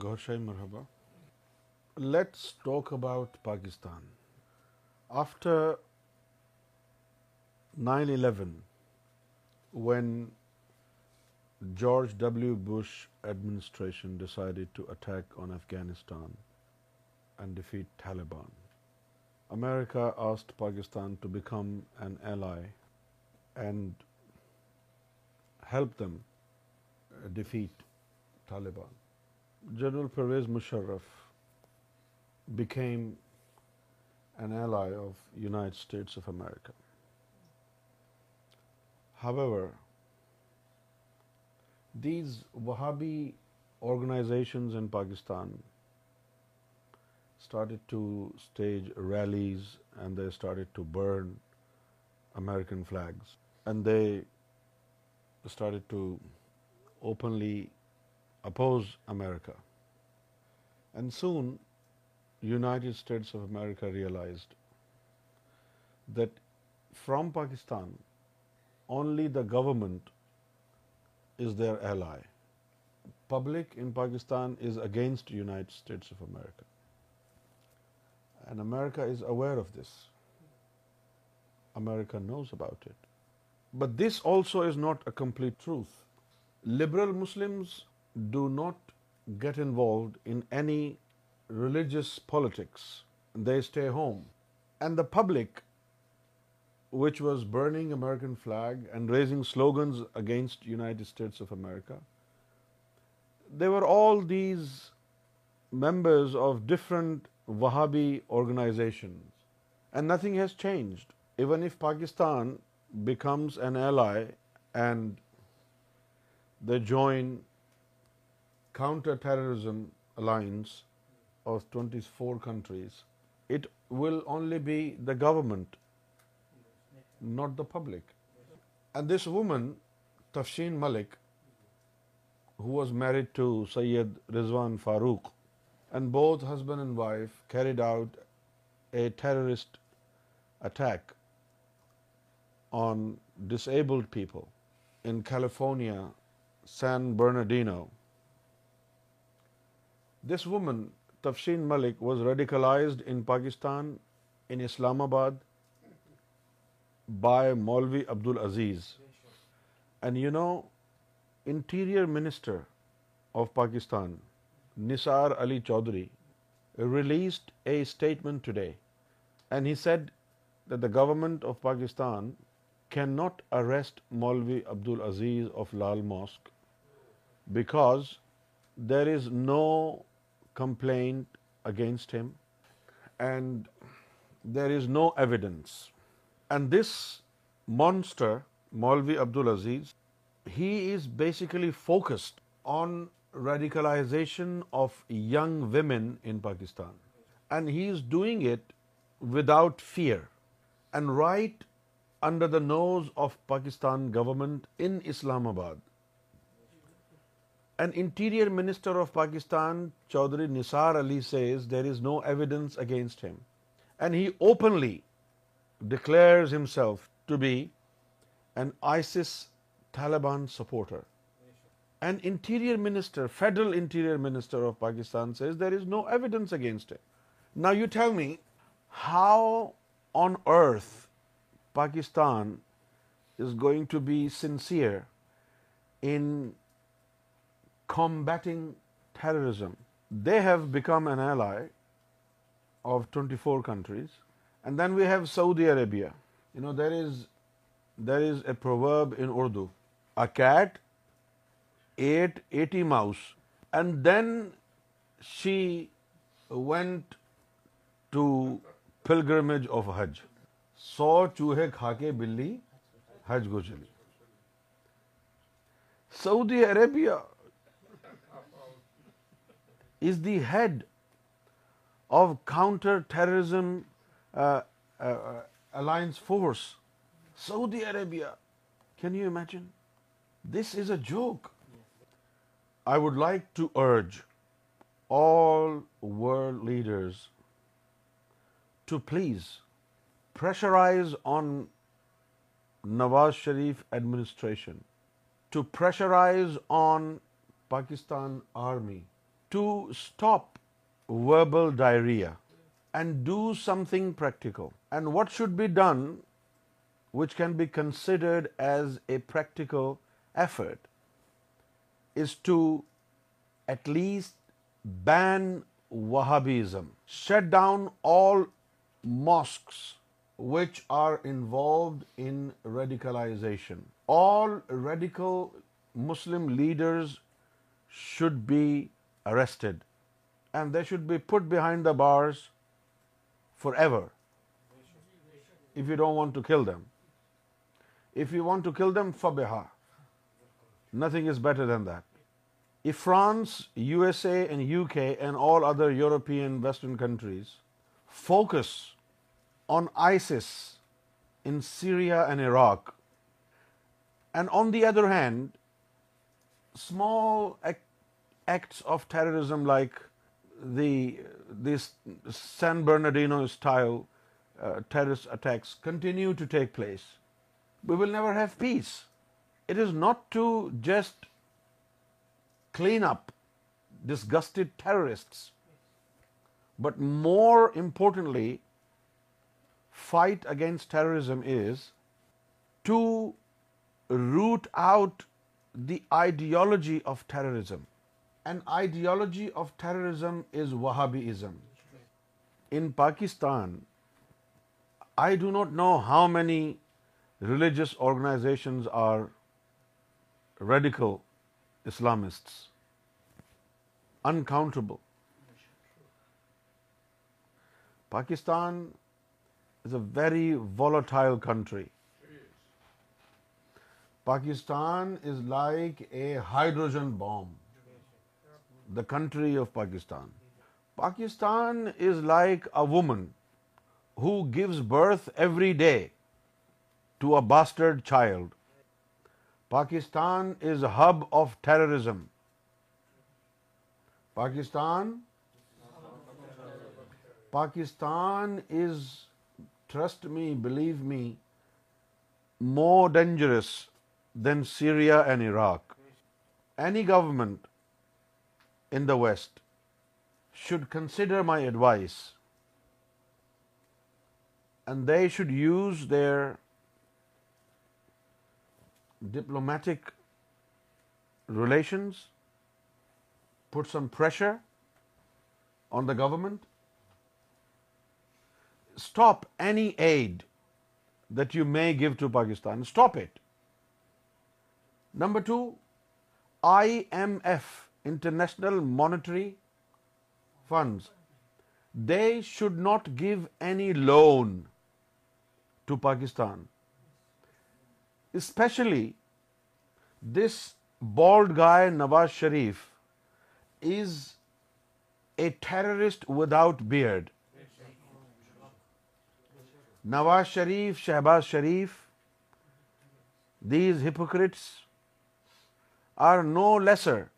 Ghaushay Marhaba. Let's talk about Pakistan. After 9/11, when George W. Bush administration decided to attack on Afghanistan and defeat Taliban, America asked Pakistan to become an ally and help them defeat Taliban. General Pervez Musharraf became an ally of United States of Wahhabi organisations in Pakistan realise and they start to openly oppose America. And soon, United States of America realized that from Pakistan, only the government is their ally. Public in Pakistan is against United States of America. And America is aware of this. America knows about it. But this also is not a complete truth. Liberal Muslims do not get involved in any religious politics. They stay home. And the public, which was burning American flag and raising slogans against United States of America, they were all these members of different Wahhabi organizations. And nothing has changed. Even if Pakistan becomes an ally and they join counter-terrorism alliance of 24 countries, it will only be the government, not the public. And this woman, Tafshin Malik, who was married to Syed Rizwan Farooq, and both husband and wife carried out a terrorist attack on disabled people in California, San Bernardino, this woman, Tafseen Malik, was radicalized in Pakistan, in Islamabad, by Maulvi Abdul Aziz. And you know, Interior Minister of Pakistan, Nisar Ali Chaudhry, released a statement today, and he said that the government of Pakistan cannot arrest Maulvi Abdul Aziz of Lal Mosque because there is no complaint against him, and there is no evidence. And this monster, Maulvi Abdul Aziz, he is basically focused on radicalization of young women in Pakistan. And he is doing it without fear and right under the nose of Pakistan government in Islamabad. An interior minister of Pakistan, Chaudhry Nisar Ali, says there is no evidence against him. And he openly declares himself to be an ISIS-Taliban supporter. An interior minister, federal interior minister of Pakistan, says there is no evidence against him. Now you tell me, how on earth Pakistan is going to be sincere in they become an twenty four countries then we have Saudi are there Urdu اکیٹ at eighty and then she went to فلگر کھا کے بلی ہج گوجلی Saudi Arabia is the head of counter-terrorism uh, uh, uh, alliance force, Saudi Arabia. Can you imagine? This is a joke. I would like to urge all world leaders to please pressurize on Nawaz Sharif administration, to pressurize on Pakistan Army to stop verbal diarrhea and do something practical. And what should be done, which can be considered as a practical effort, is to at least ban Wahhabism, shut down all mosques which are involved in radicalization. All radical Muslim leaders should be arrested, and they should be put behind the bars forever if you don't want to kill them. If you want to kill them, fabiha. Nothing is better than that. If France, USA and UK and all other European Western countries focus on ISIS in Syria and Iraq, and on the other hand, small acts of terrorism like this San Bernardino style uh, terrorist attacks continue to take place, we will never have peace. It is not to just clean up disgusted terrorists, but more importantly, fight against terrorism is to root out the ideology of terrorism an ideology of terrorism is Wahhabism. In Pakistan, I do not know how many religious organizations are radical Islamists. Uncountable. Pakistan is a very volatile country. Pakistan is like a hydrogen bomb the country of Pakistan. Pakistan is like a woman who gives birth every day to a bastard child. Pakistan is a hub of terrorism. Pakistan is, trust me, believe me, more dangerous than Syria and Iraq. Any government in the West should consider my advice, and they should use their diplomatic relations, put some pressure on the government, stop any aid that you may give to Pakistan, stop it. Number 2, IMF International Monetary Funds, they should not give any loan to Pakistan. Especially this bald guy Nawaz Sharif is a terrorist without beard. Nawaz Sharif, Shehbaz Sharif, these hypocrites are no lesser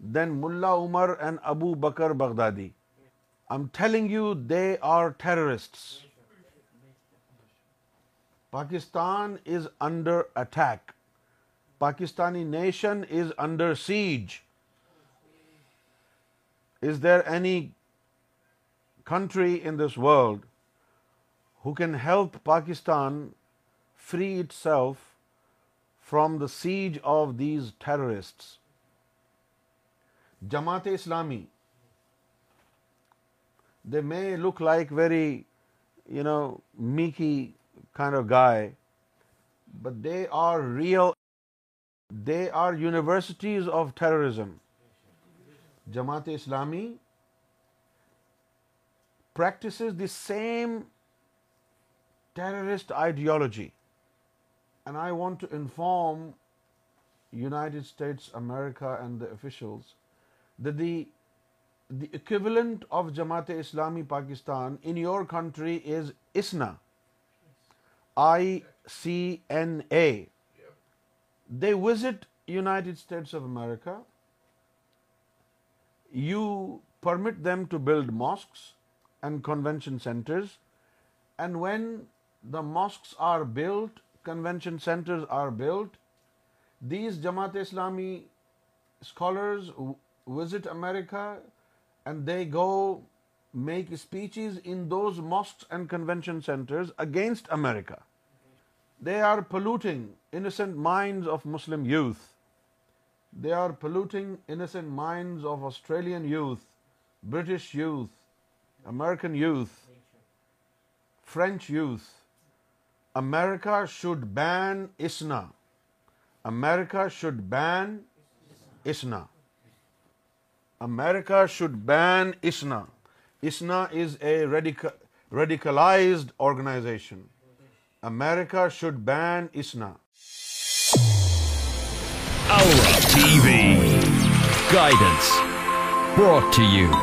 than Mullah Umar and Abu Bakr Baghdadi. I'm telling you, they are terrorists. Pakistan is under attack. Pakistani nation is under siege. Is there any country in this world who can help Pakistan free itself from the siege of these terrorists? Jamaat-e Islami, they may look like very, meeky kind of guy, but they are real. They are universities of terrorism. Jamaat-e Islami practices the same terrorist ideology. And I want to inform United States, America and the officials دیبلنٹ of Jamaat Islami Pakistan in your country is as they visit United States of America you permit them to build mosques and convention centres and when the mosques are built convention centre are built these Jamaat Islami scholars visit America and they go make speeches in those mosques and convention centers against America. They are polluting innocent minds of Muslim youth. They are polluting innocent minds of Australian youth, British youth, American youth, French youth. America should ban ISNA. America should ban ISNA. America should ban ISNA. ISNA is a radicalized organization. America should ban ISNA. Aura TV Guidance, brought to you